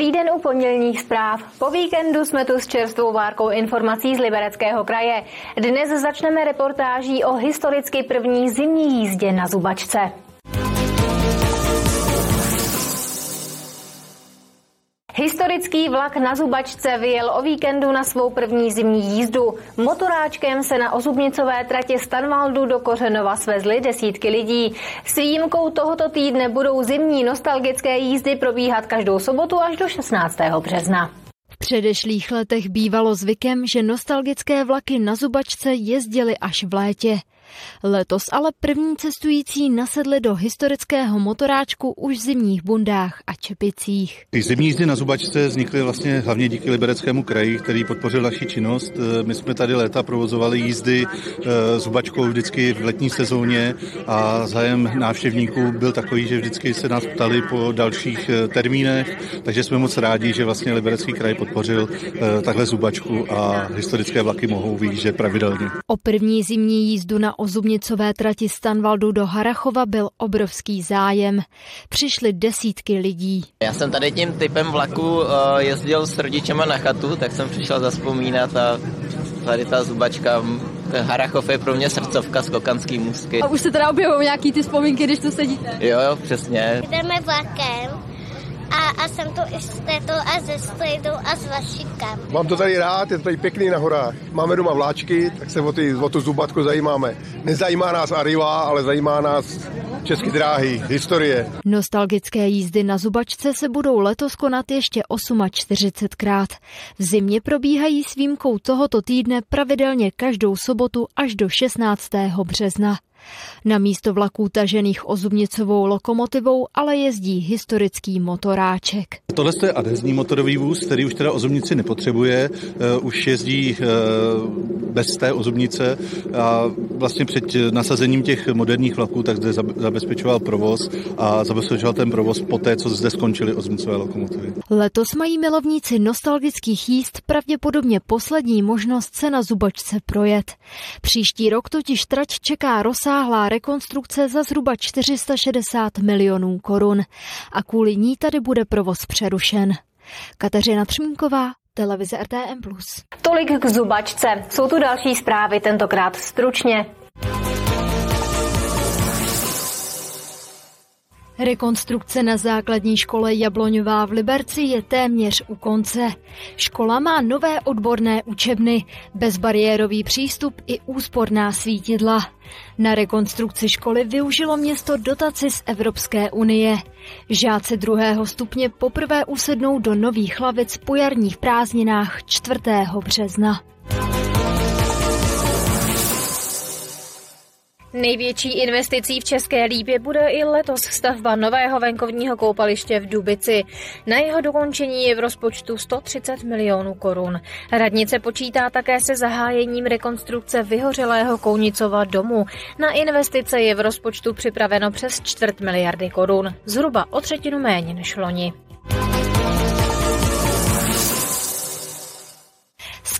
Dobrý den u pondělních zpráv. Po víkendu jsme tu s čerstvou várkou informací z Libereckého kraje. Dnes začneme reportáží o historicky první zimní jízdě na Zubačce. Historický vlak na Zubačce vyjel o víkendu na svou první zimní jízdu. Motoráčkem se na ozubnicové tratě Stanvaldu do Kořenova svezly desítky lidí. S výjimkou tohoto týdne budou zimní nostalgické jízdy probíhat každou sobotu až do 16. března. V předešlých letech bývalo zvykem, že nostalgické vlaky na Zubačce jezdily až v létě. Letos ale první cestující nasedli do historického motoráčku už v zimních bundách a čepicích. Ty zimní jízdy na Zubačce vznikly vlastně hlavně díky Libereckému kraji, který podpořil naši činnost. My jsme tady léta provozovali jízdy eh, Zubačkou vždycky v letní sezóně a zájem návštěvníků byl takový, že vždycky se nás ptali po dalších eh, termínech, takže jsme moc rádi, že vlastně Liberecký kraj podpořil eh, takhle Zubačku a historické vlaky mohou vyjíždět pravidelně. O první zimní jízdu na ozubnicové trati Stanvaldu do Harachova byl obrovský zájem. Přišly desítky lidí. Já jsem tady tím typem vlaku eh, jezdil s rodičema na chatu, tak jsem přišel zaspomínat a tady ta zubačka Harachov je pro mě srdcovka z Kokanský můstky. A už se teda objevují nějaký ty vzpomínky, když tu sedíte? Jo, jo, přesně. Jdeme vlakem a, a jsem tu i s tetou a ze Strejdou a s Vašikem. Mám to tady rád, je to tady pěkný na horách. Máme doma vláčky, tak se o, ty, o tu zubatku zajímáme. Nezajímá nás Arriva, ale zajímá nás České dráhy, historie. Nostalgické jízdy na Zubačce se budou letos konat ještě 48krát. V zimě probíhají s výjimkou tohoto týdne pravidelně každou sobotu až do 16. března. Na místo vlaků tažených ozubnicovou lokomotivou ale jezdí historický motoráček. Tohle je adhezní motorový vůz, který už teda ozubnici nepotřebuje, uh, už jezdí uh, bez té ozubnice a vlastně před nasazením těch moderních vlaků tak zde zabezpečoval provoz a zabezpečoval ten provoz poté, co zde skončily ozubnicové lokomotivy. Letos mají milovníci nostalgických jízd pravděpodobně poslední možnost se na zubačce projet. Příští rok totiž trať čeká rozsáhlá rekonstrukce za zhruba 460 milionů korun a kvůli ní tady bude provoz přerušen. Kateřina Třmínková, televize RTM+. Tolik k zubačce. Jsou tu další zprávy, tentokrát stručně. Rekonstrukce na základní škole Jabloňová v Liberci je téměř u konce. Škola má nové odborné učebny, bezbariérový přístup i úsporná svítidla. Na rekonstrukci školy využilo město dotaci z Evropské unie. Žáci druhého stupně poprvé usednou do nových lavic po jarních prázdninách 4. března. Největší investicí v České Lípě bude i letos stavba nového venkovního koupaliště v Dubici. Na jeho dokončení je v rozpočtu 130 milionů korun. Radnice počítá také se zahájením rekonstrukce vyhořelého Kounicova domu. Na investice je v rozpočtu připraveno přes čtvrt miliardy korun, zhruba o třetinu méně než loni.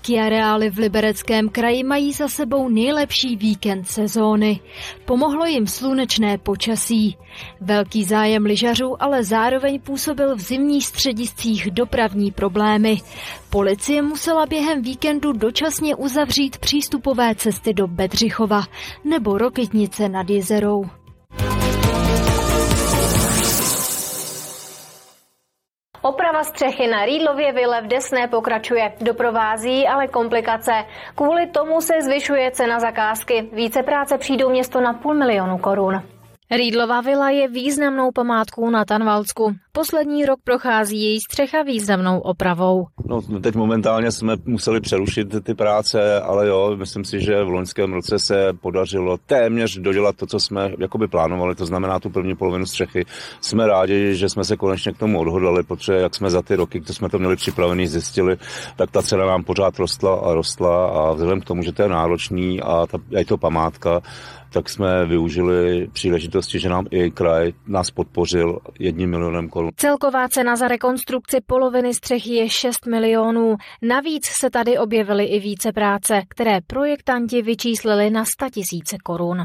Skiareály v Libereckém kraji mají za sebou nejlepší víkend sezóny. Pomohlo jim slunečné počasí. Velký zájem lyžařů ale zároveň působil v zimních střediscích dopravní problémy. Policie musela během víkendu dočasně uzavřít přístupové cesty do Bedřichova nebo Rokytnice nad jezerou. Oprava střechy na Rýdlově vile v Desné pokračuje. Doprovází ale komplikace. Kvůli tomu se zvyšuje cena zakázky. Více práce přijdou město na půl milionu korun. Rýdlová vila je významnou památkou na Tanvalsku. Poslední rok prochází její střecha významnou opravou. No, teď momentálně jsme museli přerušit ty práce, ale jo, myslím si, že v loňském roce se podařilo téměř dodělat to, co jsme jakoby plánovali, to znamená tu první polovinu střechy. Jsme rádi, že jsme se konečně k tomu odhodlali, protože jak jsme za ty roky, kdy jsme to měli připravený, zjistili, tak ta cena nám pořád rostla a rostla a vzhledem k tomu, že to je náročný a ta, je to památka, tak jsme využili příležitosti, že nám i kraj nás podpořil jedním milionem korun. Celková cena za rekonstrukci poloviny střechy je 6 milionů. Navíc se tady objevily i více práce, které projektanti vyčíslili na 100 tisíce korun.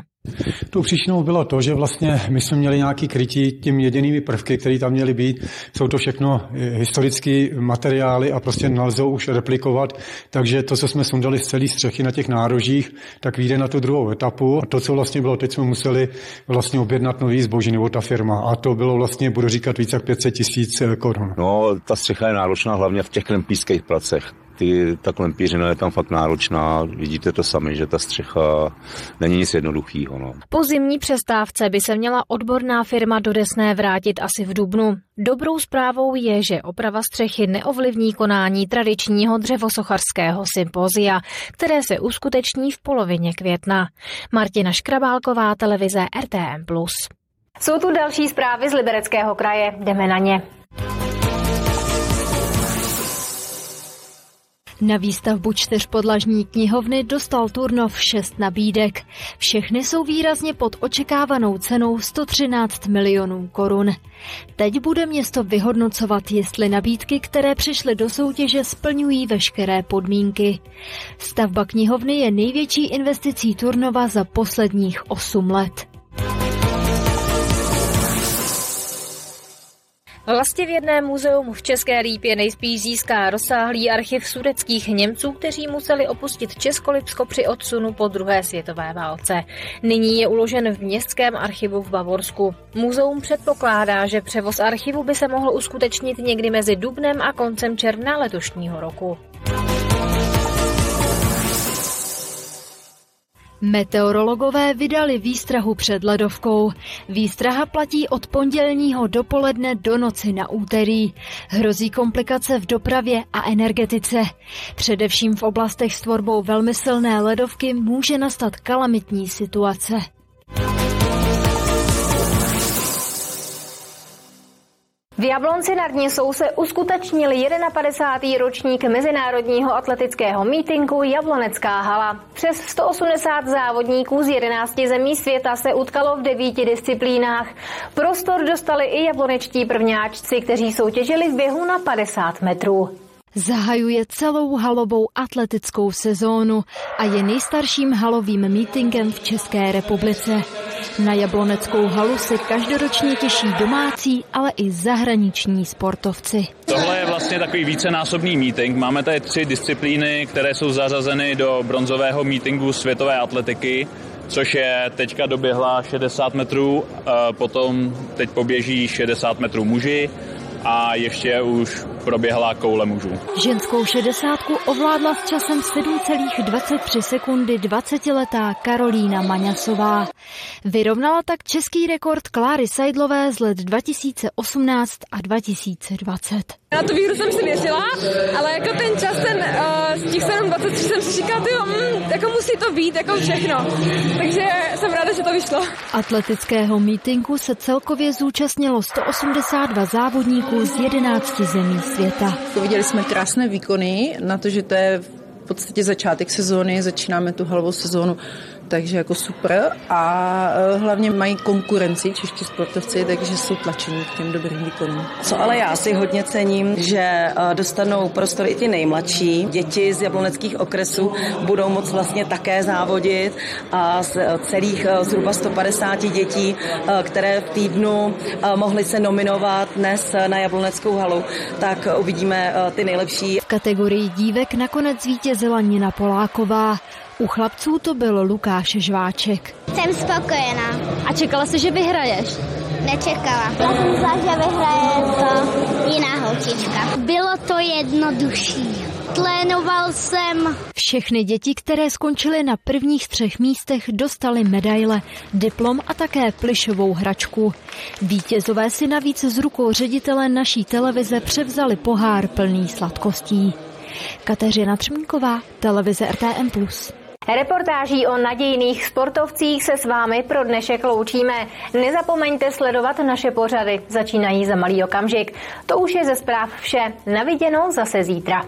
Tou příčinou bylo to, že vlastně my jsme měli nějaký krytí tím jedinými prvky, které tam měly být. Jsou to všechno eh, historické materiály a prostě nelze už replikovat. Takže to, co jsme sundali z celé střechy na těch nárožích, tak vyjde na tu druhou etapu. A to, co vlastně bylo, teď jsme museli vlastně objednat nový zboží nebo ta firma. A to bylo vlastně, budu říkat, více jak 500 tisíc eh, korun. No, ta střecha je náročná hlavně v těch klempíských pracech ty, ta klempířina je tam fakt náročná. Vidíte to sami, že ta střecha není nic jednoduchého. No. Po zimní přestávce by se měla odborná firma do Desné vrátit asi v Dubnu. Dobrou zprávou je, že oprava střechy neovlivní konání tradičního dřevosocharského sympózia, které se uskuteční v polovině května. Martina Škrabálková, televize RTM+. Jsou tu další zprávy z Libereckého kraje. Jdeme na ně. Na výstavbu čtyřpodlažní knihovny dostal Turnov šest nabídek. Všechny jsou výrazně pod očekávanou cenou 113 milionů korun. Teď bude město vyhodnocovat, jestli nabídky, které přišly do soutěže, splňují veškeré podmínky. Stavba knihovny je největší investicí Turnova za posledních 8 let. Vlastivědné muzeum v České Lípě nejspíš získá rozsáhlý archiv sudeckých Němců, kteří museli opustit Českolipsko při odsunu po druhé světové válce. Nyní je uložen v Městském archivu v Bavorsku. Muzeum předpokládá, že převoz archivu by se mohl uskutečnit někdy mezi dubnem a koncem června letošního roku. Meteorologové vydali výstrahu před ledovkou. Výstraha platí od pondělního dopoledne do noci na úterý. Hrozí komplikace v dopravě a energetice. Především v oblastech s tvorbou velmi silné ledovky může nastat kalamitní situace. V Jablonci nad Nisou se uskutečnil 51. ročník Mezinárodního atletického mítinku Jablonecká hala. Přes 180 závodníků z 11 zemí světa se utkalo v devíti disciplínách. Prostor dostali i jablonečtí prvňáčci, kteří soutěžili v běhu na 50 metrů. Zahajuje celou halovou atletickou sezónu a je nejstarším halovým mítinkem v České republice. Na Jabloneckou halu se každoročně těší domácí, ale i zahraniční sportovci. Tohle je vlastně takový vícenásobný meeting. Máme tady tři disciplíny, které jsou zařazeny do bronzového meetingu světové atletiky což je teďka doběhla 60 metrů, potom teď poběží 60 metrů muži a ještě už proběhla koule mužů. Ženskou šedesátku ovládla s časem 7,23 sekundy 20-letá Karolína Maňasová. Vyrovnala tak český rekord Kláry Seidlové z let 2018 a 2020. Na tu výhru jsem si věřila, ale jako ten čas, ten uh, z těch 7,23 jsem si říkala, ty mm, jako musí to být, jako všechno. Takže jsem ráda, že to vyšlo. Atletického mítinku se celkově zúčastnilo 182 závodníků z 11 zemí světa. Viděli jsme krásné výkony na to, že to je v podstatě začátek sezóny, začínáme tu halovou sezónu takže jako super a e, hlavně mají konkurenci čeští sportovci, takže jsou tlačení k těm dobrým výkonům. Co ale já si hodně cením, že e, dostanou prostor i ty nejmladší. Děti z jabloneckých okresů budou moc vlastně také závodit a z e, celých zhruba 150 dětí, které v týdnu mohly se nominovat dnes na jabloneckou halu, tak uvidíme ty nejlepší. V kategorii dívek nakonec vítězila Nina Poláková. U chlapců to byl Lukáš Žváček. Jsem spokojená. A čekala jsi, že vyhraješ? Nečekala. Já jsem myslela, že vyhraje to jiná holčička. Bylo to jednodušší. Tlénoval jsem. Všechny děti, které skončily na prvních třech místech, dostaly medaile, diplom a také plišovou hračku. Vítězové si navíc z rukou ředitele naší televize převzali pohár plný sladkostí. Kateřina Třmínková, televize RTM+. Reportáží o nadějných sportovcích se s vámi pro dnešek loučíme. Nezapomeňte sledovat naše pořady. Začínají za malý okamžik. To už je ze zpráv vše. Naviděno zase zítra.